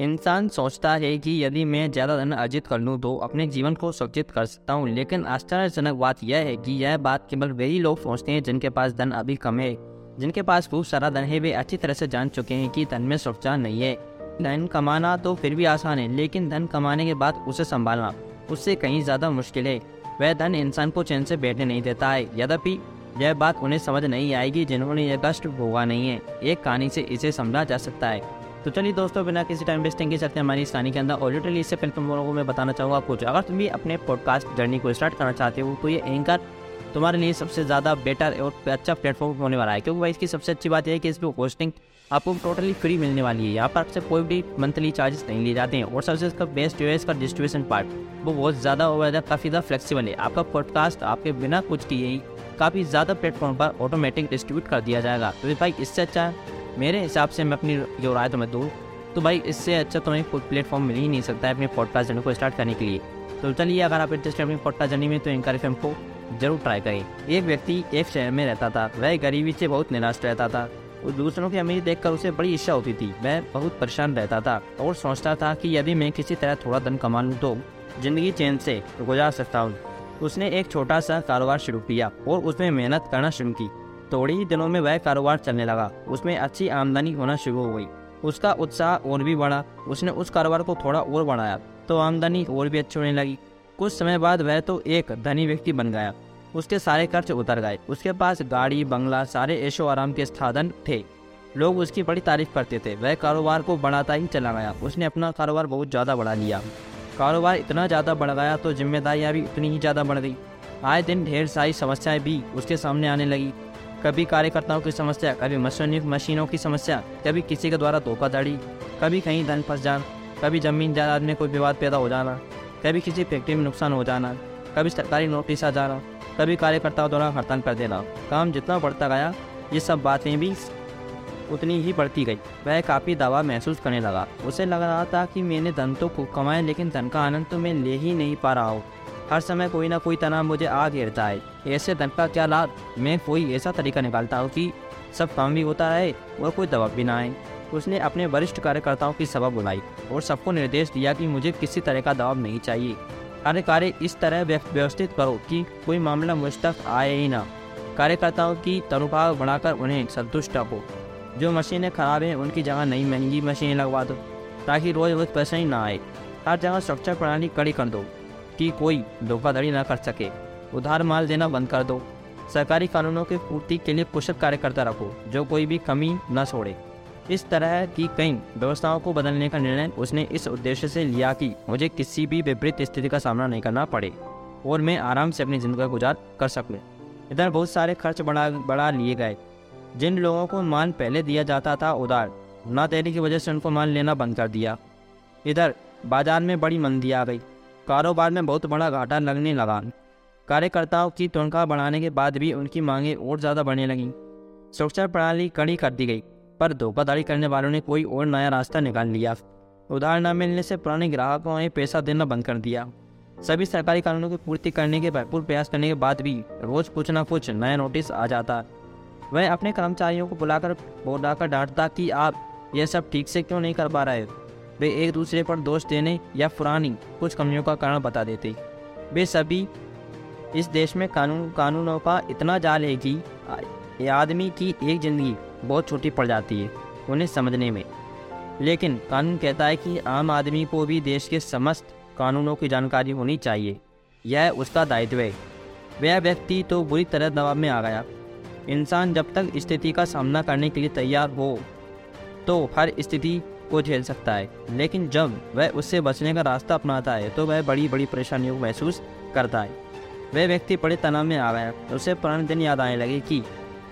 इंसान सोचता है कि यदि मैं ज़्यादा धन अर्जित कर लूँ तो अपने जीवन को सुरक्षित कर सकता हूँ, लेकिन आश्चर्यजनक बात यह है कि यह बात केवल वही लोग सोचते हैं जिनके पास धन अभी कम है। जिनके पास खूब सारा धन है, वे अच्छी तरह से जान चुके हैं कि धन में सुरक्षा नहीं है। धन कमाना तो फिर भी आसान है, लेकिन धन कमाने के बाद उसे संभालना उससे कहीं ज़्यादा मुश्किल है। वह धन इंसान को चैन से बैठने नहीं देता है, यद्यपि यह बात उन्हें समझ नहीं आएगी जिन्होंने यह कष्ट भोगा नहीं है। एक कहानी से इसे समझा जा सकता है। तो चलिए दोस्तों, बिना किसी टाइम वेस्टिंग के चलते हमारी कहानी के अंदर। लिटरली इससे पहले तुम लोगों को मैं बताना चाहूँगा कुछ अगर तुम भी अपने पॉडकास्ट जर्नी को स्टार्ट करना चाहते हो तो ये एंकर तुम्हारे लिए सबसे ज़्यादा बेटर और अच्छा प्लेटफॉर्म होने वाला है। क्योंकि भाई, इसकी सबसे अच्छी बात यह है कि इस पर होस्टिंग आपको टोटली फ्री मिलने वाली है। यहाँ पर आपसे कोई भी मंथली चार्जेस नहीं लिए जाते हैं। और सबसे इसका बेस्ट है, इसका डिस्ट्रीब्यूशन पार्ट वो बहुत ज़्यादा और काफ़ी ज़्यादा फ्लेक्सीबल है। आपका पॉडकास्ट आपके बिना कुछ किए ही काफ़ी ज़्यादा प्लेटफॉर्म पर ऑटोमेटिक डिस्ट्रीब्यूट कर दिया जाएगा। तो भाई, इससे अच्छा मेरे हिसाब से मैं अपनी जो राय तुम्हें दूँ तो भाई इससे अच्छा तुम्हें कोई प्लेटफॉर्म मिल ही नहीं सकता है अपने पॉडकास्ट जर्नी को स्टार्ट करने के लिए। तो चलिए, अगर आप इंटरेस्ट अपनी पॉडकास्ट जर्नी में तो एंकर एफ़ को ज़रूर ट्राई करें। एक व्यक्ति एक शहर में रहता था, वह गरीबी से बहुत निराश रहता था और दूसरों की अमीरी देखकर उसे बड़ी इच्छा होती थी। वह बहुत परेशान रहता था और सोचता था कि यदि मैं किसी तरह थोड़ा धन कमा लूँ तो ज़िंदगी चैन से गुजार सकता हूँ। उसने एक छोटा सा कारोबार शुरू किया और उसमें मेहनत करना शुरू की। थोड़े ही दिनों में वह कारोबार चलने लगा। उसमें अच्छी आमदनी होना शुरू हो गई। उसका उत्साह और भी बढ़ा। उसने उस कारोबार को थोड़ा और बढ़ाया तो आमदनी और भी अच्छी होने लगी। कुछ समय बाद वह तो एक धनी व्यक्ति बन गया। उसके सारे खर्च उतर गए। उसके पास गाड़ी, बंगला, सारे ऐशो आराम के साधन थे। लोग उसकी बड़ी तारीफ़ करते थे। वह कारोबार को बढ़ाता ही चला गया। उसने अपना कारोबार बहुत ज़्यादा बढ़ा लिया। कारोबार इतना ज़्यादा बढ़ गया तो जिम्मेदारियाँ भी उतनी ही ज़्यादा बढ़ गई। आए दिन ढेर सारी समस्याएँ भी उसके सामने आने लगी। कभी कार्यकर्ताओं की समस्या, कभी मशीनी मशीनों की समस्या, कभी किसी के द्वारा धोखाधड़ी, कभी कहीं धन फंस जाना कभी ज़मीन जायदाद में कोई विवाद पैदा हो जाना, कभी किसी फैक्ट्री में नुकसान हो जाना, कभी सरकारी नोटिस आ जाना, कभी कार्यकर्ताओं द्वारा हड़ताल कर देना। काम जितना बढ़ता गया, ये सब बातें भी उतनी ही बढ़ती गई। वह काफ़ी दवा महसूस करने लगा। उसे लग रहा था कि मैंने धन तो कमाया, लेकिन धन का आनंद तो मैं ले ही नहीं पा रहा हूँ। हर समय कोई ना कोई तनाव मुझे आ घेरता है। ऐसे धन का क्या लाभ? मैं कोई ऐसा तरीका निकालता हूँ कि सब काम भी होता है और कोई दबाव भी ना आए। उसने अपने वरिष्ठ कार्यकर्ताओं की सभा बुलाई और सबको निर्देश दिया कि मुझे किसी तरह का दबाव नहीं चाहिए। कार्य कार्य इस तरह व्यवस्थित करो कि कोई मामला मुझ तक आए ही ना। कार्यकर्ताओं की तनुभाव बढ़ाकर उन्हें संतुष्ट रखो। जो मशीनें खराब हैं, उनकी जगह नई महँगी मशीनें लगवा दो, ताकि रोज रोज पैसा ही ना आए। हर जगह सुरक्षा प्रणाली कड़ी कर दो। कि कोई धोखाधड़ी न कर सके। उधार माल देना बंद कर दो। सरकारी कानूनों की पूर्ति के लिए कुशल कार्यकर्ता रखो, जो कोई भी कमी न छोड़े। इस तरह की कई व्यवस्थाओं को बदलने का निर्णय उसने इस उद्देश्य से लिया कि मुझे किसी भी विपरीत स्थिति का सामना नहीं करना पड़े और मैं आराम से अपनी ज़िंदगी गुजार कर सकूँ। इधर बहुत सारे खर्च बढ़ा बढ़ा लिए गए। जिन लोगों को मान पहले दिया जाता था, उधार, न देने की वजह से उनको मान लेना बंद कर दिया। इधर बाज़ार में बड़ी मंदी आ गई। कारोबार में बहुत बड़ा घाटा लगने लगा। कार्यकर्ताओं की तनख्वाह बढ़ाने के बाद भी उनकी मांगें और ज़्यादा बढ़ने लगीं। सुरक्षा प्रणाली कड़ी कर दी गई, पर धोखाधड़ी करने वालों ने कोई और नया रास्ता निकाल लिया। उधार न मिलने से पुराने ग्राहकों ने पैसा देना बंद कर दिया। सभी सरकारी कानूनों की पूर्ति करने के भरपूर प्रयास करने के बाद भी रोज कुछ न कुछ नया नोटिस आ जाता। वह अपने कर्मचारियों को बुलाकर बोलाकर डांटता कि, आप यह सब ठीक से क्यों नहीं कर पा रहे वे एक दूसरे पर दोष देने या पुरानी, कुछ कमियों का कारण बता देते। वे सभी इस देश में कानून, कानूनों का इतना जाल है कि आदमी की एक ज़िंदगी बहुत छोटी पड़ जाती है, उन्हें समझने में। लेकिन कानून कहता है कि आम आदमी को भी देश के समस्त कानूनों की जानकारी होनी चाहिए। यह उसका दायित्व है। वह व्यक्ति तो बुरी तरह दबाव में आ गया। इंसान जब तक स्थिति का सामना करने के लिए तैयार हो तो हर स्थिति को झेल सकता है। लेकिन जब वह उससे बचने का रास्ता अपनाता है तो वह बड़ी बड़ी परेशानियों को महसूस करता है। वह व्यक्ति बड़े तनाव में आ गया। उसे पुराने दिन याद आने लगे कि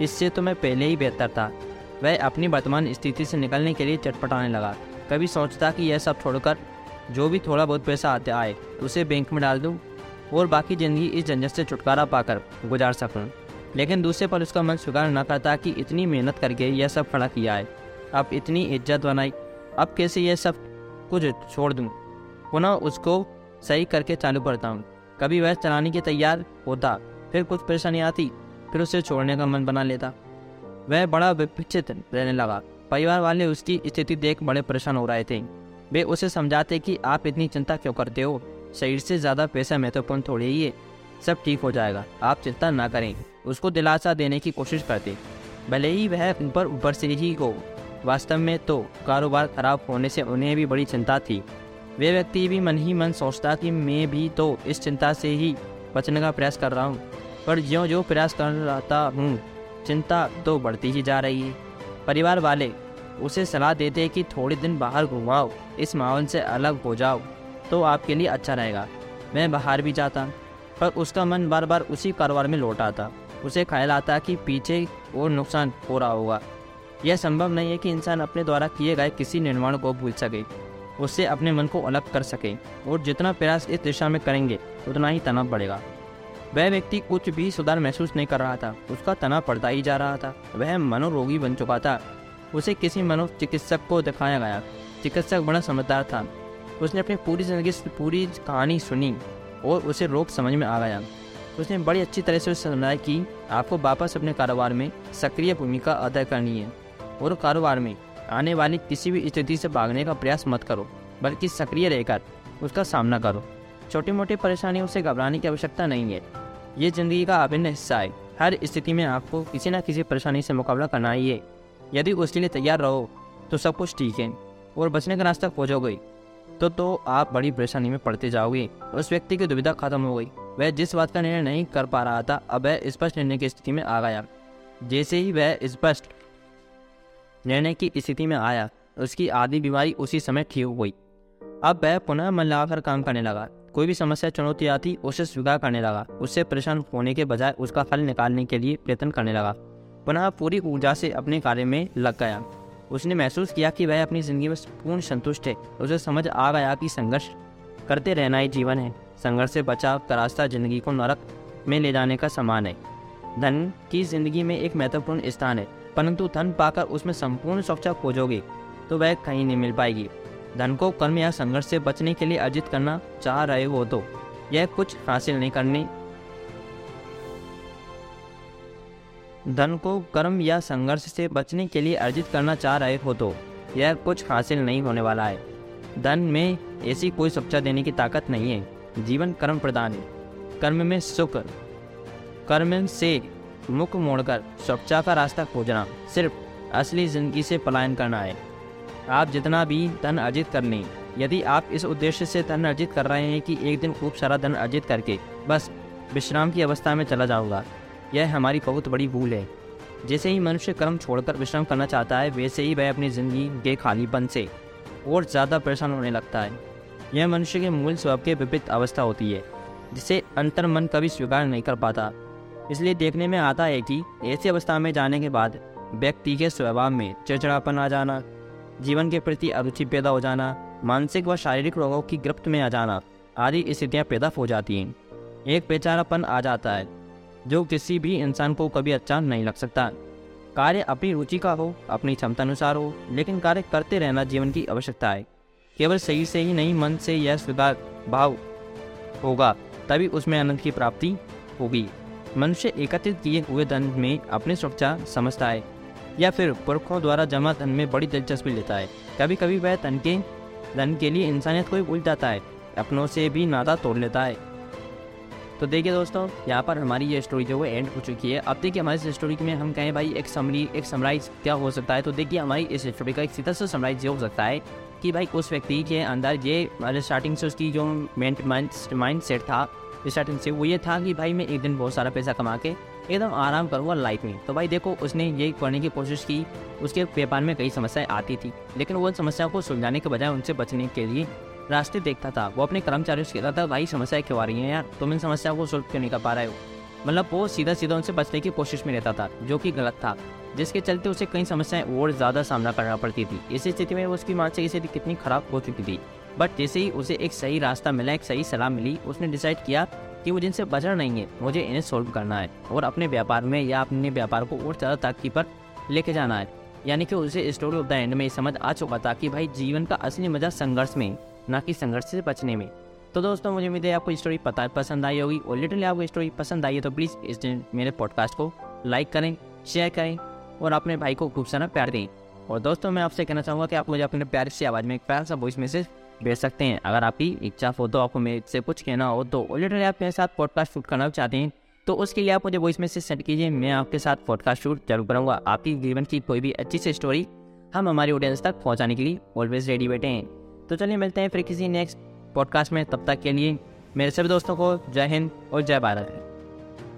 इससे तो मैं पहले ही बेहतर था। वह अपनी वर्तमान स्थिति से निकलने के लिए चटपटाने लगा। कभी सोचता कि यह सब छोड़कर जो भी थोड़ा बहुत पैसा आते आए, उसे बैंक में डाल दूँ और बाकी ज़िंदगी इस झंझट से छुटकारा पाकर गुजार सकूँ। लेकिन दूसरे पर उसका मन स्वीकार न करता कि इतनी मेहनत करके यह सब खड़ा किया है। अब इतनी इज़्ज़त बनाई अब कैसे ये सब कुछ छोड़ दूँ? पुनः उसको सही करके चालू करता हूँ। कभी वह चलाने के तैयार होता, फिर कुछ परेशानी आती, फिर उसे छोड़ने का मन बना लेता। वह बड़ा विपक्षित रहने लगा। परिवार वाले उसकी स्थिति देख बड़े परेशान हो रहे थे। वे उसे समझाते कि आप इतनी चिंता क्यों करते हो? शरीर से ज़्यादा पैसा महत्वपूर्ण थोड़ी ही है। सब ठीक हो जाएगा। आप चिंता ना करें। उसको दिलासा देने की कोशिश करते। भले ही वह ऊपर ऊपर से ही हो। वास्तव में तो कारोबार खराब होने से उन्हें भी बड़ी चिंता थी। वे व्यक्ति भी मन ही मन सोचता कि मैं भी तो इस चिंता से ही बचने का प्रयास कर रहा हूँ। पर ज्यों जो प्रयास कर रहा हूँ, चिंता तो बढ़ती ही जा रही है। परिवार वाले उसे सलाह देते कि थोड़े दिन बाहर घुमाओ, इस माहौल से अलग हो जाओ तो आपके लिए अच्छा रहेगा। मैं बाहर भी जाता, पर उसका मन बार बार उसी कारोबार में लौट आता। उसे ख्याल आता कि पीछे और नुकसान हो रहा होगा। यह संभव नहीं है कि इंसान अपने द्वारा किए गए किसी निर्माण को भूल सके, उससे अपने मन को अलग कर सके, और जितना प्रयास इस दिशा में करेंगे, उतना ही तनाव बढ़ेगा। वह व्यक्ति कुछ भी सुधार महसूस नहीं कर रहा था, उसका तनाव बढ़ता ही जा रहा था, वह मनोरोगी बन चुका था। उसे किसी मनोचिकित्सक को दिखाया गया। चिकित्सक बड़ा समझदार था। उसने अपनी पूरी ज़िंदगी पूरी कहानी सुनी, और उसे रोग समझ में आ गया। उसने बड़ी अच्छी तरह से समझाया कि आपको वापस अपने कारोबार में सक्रिय भूमिका अदा करनी है। और कारोबार में आने वाली किसी भी स्थिति से भागने का प्रयास मत करो, बल्कि सक्रिय रहकर उसका सामना करो। छोटी मोटी परेशानियों से घबराने की आवश्यकता नहीं है। ये ज़िंदगी का अभिन्न हिस्सा है। हर स्थिति में आपको किसी न किसी परेशानी से मुकाबला करना ही है। यदि उसके लिए तैयार रहो तो सब कुछ ठीक है और बचने का रास्ता खोजोगे तो तो आप बड़ी परेशानी में पड़ते जाओगे। उस व्यक्ति की दुविधा खत्म हो गई। वह जिस बात का निर्णय नहीं कर पा रहा था, अब वह स्पष्ट निर्णय की स्थिति में आ गया। जैसे ही वह स्पष्ट निर्णय की स्थिति में आया। उसकी आधी बीमारी उसी समय ठीक हो गई अब वह पुनः मन लगाकर काम करने लगा। कोई भी समस्या चुनौती आती, उसे स्वीकार करने लगा। उससे परेशान होने के बजाय उसका हल निकालने के लिए प्रयत्न करने लगा। पुनः पूरी ऊर्जा से अपने कार्य में लग गया। उसने महसूस किया कि वह अपनी ज़िंदगी में पूर्ण संतुष्ट है। उसे समझ आ गया कि संघर्ष करते रहना ही जीवन है। संघर्ष से बचाव का रास्ता ज़िंदगी को नरक में ले जाने का समान है। धन की ज़िंदगी में एक महत्वपूर्ण स्थान है। परंतु धन पाकर उसमें संपूर्ण सुरक्षा खोजोगे तो वह कहीं नहीं मिल पाएगी। धन को कर्म या संघर्ष से बचने के लिए अर्जित करना चाह रहे हो तो यह कुछ हासिल नहीं करने। धन को कर्म या संघर्ष से बचने के लिए अर्जित करना चाह रहे हो तो यह कुछ हासिल नहीं होने वाला है। धन में ऐसी कोई सुरक्षा देने की ताकत नहीं है। जीवन कर्म प्रदान है कर्म में सुख, कर्म से मुख मोड़कर सुरक्षा का रास्ता खोजना सिर्फ़ असली ज़िंदगी से पलायन करना है। आप जितना भी धन अर्जित कर लें यदि आप इस उद्देश्य से धन अर्जित कर रहे हैं कि एक दिन खूब सारा धन अर्जित करके बस विश्राम की अवस्था में चला जाऊँगा, यह हमारी बहुत बड़ी भूल है। जैसे ही मनुष्य कर्म छोड़कर विश्राम करना चाहता है, वैसे ही वह अपनी ज़िंदगी के खालीपन से और ज़्यादा परेशान होने लगता है। यह मनुष्य के मूल स्वभाव के विपरीत अवस्था होती है, जिसे अंतर मन कभी स्वीकार नहीं कर पाता। इसलिए देखने में आता है कि ऐसी अवस्था में जाने के बाद व्यक्ति के स्वभाव में चिड़चिड़ापन आ जाना, जीवन के प्रति अरुचि पैदा हो जाना, मानसिक व शारीरिक रोगों की गिरफ्त में आ जाना आदि स्थितियाँ पैदा हो जाती हैं। एक बेचारापन आ जाता है, जो किसी भी इंसान को कभी अच्छा नहीं लग सकता। कार्य अपनी रुचि का हो, अपनी क्षमता अनुसार हो, लेकिन कार्य करते रहना जीवन की आवश्यकता है। केवल सही से ही नहीं, मन से यह स्वीकार भाव होगा, तभी उसमें आनंद की प्राप्ति होगी। मनुष्य एकत्रित किए हुए धन में अपनी सुरक्षा समझता है, या फिर पुरखों द्वारा जमा धन में बड़ी दिलचस्पी लेता है। कभी कभी वह धन के धन के लिए इंसानियत को भूल जाता है, अपनों से भी नाता तोड़ लेता है। तो देखिए दोस्तों, यहाँ पर हमारी ये स्टोरी जो है एंड हो चुकी है। अब देखिए हमारी इस स्टोरी में हम कहें भाई, एक समरी एक समराइज क्या हो सकता है? तो देखिए हमारी इस स्टोरी का एक सीधा सा समराइज ये हो सकता है कि भाई उस व्यक्ति के अंदर ये स्टार्टिंग से उसकी जो माइंड सेट था स्टार्टिंग से वो ये था कि भाई मैं एक दिन बहुत सारा पैसा कमा के एकदम आराम करूँगा लाइफ में। तो भाई देखो, उसने ये करने की कोशिश की, उसके व्यापार में कई समस्याएँ आती थी। लेकिन वो समस्याओं को सुलझाने के बजाय उनसे बचने के लिए रास्ते देखता था। वो अपने कर्मचारियों से कहता था, भाई समस्याएँ क्यों आ रही हैं यार? तुम इन समस्याओं को सोल्व क्यों नहीं कर पा रहे हो? मतलब वो सीधा सीधा उनसे बचने की कोशिश में रहता था, जो कि गलत था। जिसके चलते उसे कई समस्याएँ और ज़्यादा सामना करना पड़ती थी। इस स्थिति में उसकी मानसिक स्थिति कितनी खराब हो चुकी थी। बट जैसे ही उसे एक सही रास्ता मिला, एक सही सलाह मिली, उसने डिसाइड किया कि वो जिनसे बचना नहीं है। मुझे इन्हें सोल्व करना है और अपने व्यापार में या अपने व्यापार को और ज़्यादा तरक्की पर लेके जाना है। यानी कि उसे स्टोरी ऑफ़ द एंड में समझ आ चुका था कि भाई जीवन का असली मज़ा संघर्ष में, ना कि संघर्ष से बचने में। तो दोस्तों, मुझे उम्मीद है आपको स्टोरी पता पसंद आई होगी और लिटरली आपको स्टोरी पसंद आई है तो प्लीज़ इस मेरे पॉडकास्ट को लाइक करें शेयर करें और अपने भाई को खूब सारा प्यार दें। और दोस्तों, मैं आपसे कहना चाहूँगा कि आप मुझे अपने प्यार से आवाज़ में एक प्यार सा वॉइस मैसेज भेज सकते हैं। अगर आपकी इच्छा हो तो आपको मेरे से कुछ कहना हो तो ऑलरेडी आप मेरे साथ पॉडकास्ट शूट करना चाहते हैं तो उसके लिए आप मुझे वॉइस मैसेज सेंड कीजिए, मैं आपके साथ पॉडकास्ट शूट ज़रूर करूँगा। आपकी जीवन की कोई भी अच्छी सी स्टोरी हम हमारी ऑडियंस तक पहुँचाने के लिए ऑलवेज रेडी बैठे हैं। तो चलिए मिलते हैं फिर किसी नेक्स्ट पॉडकास्ट में, तब तक के लिए मेरे सभी दोस्तों को जय हिंद और जय भारत।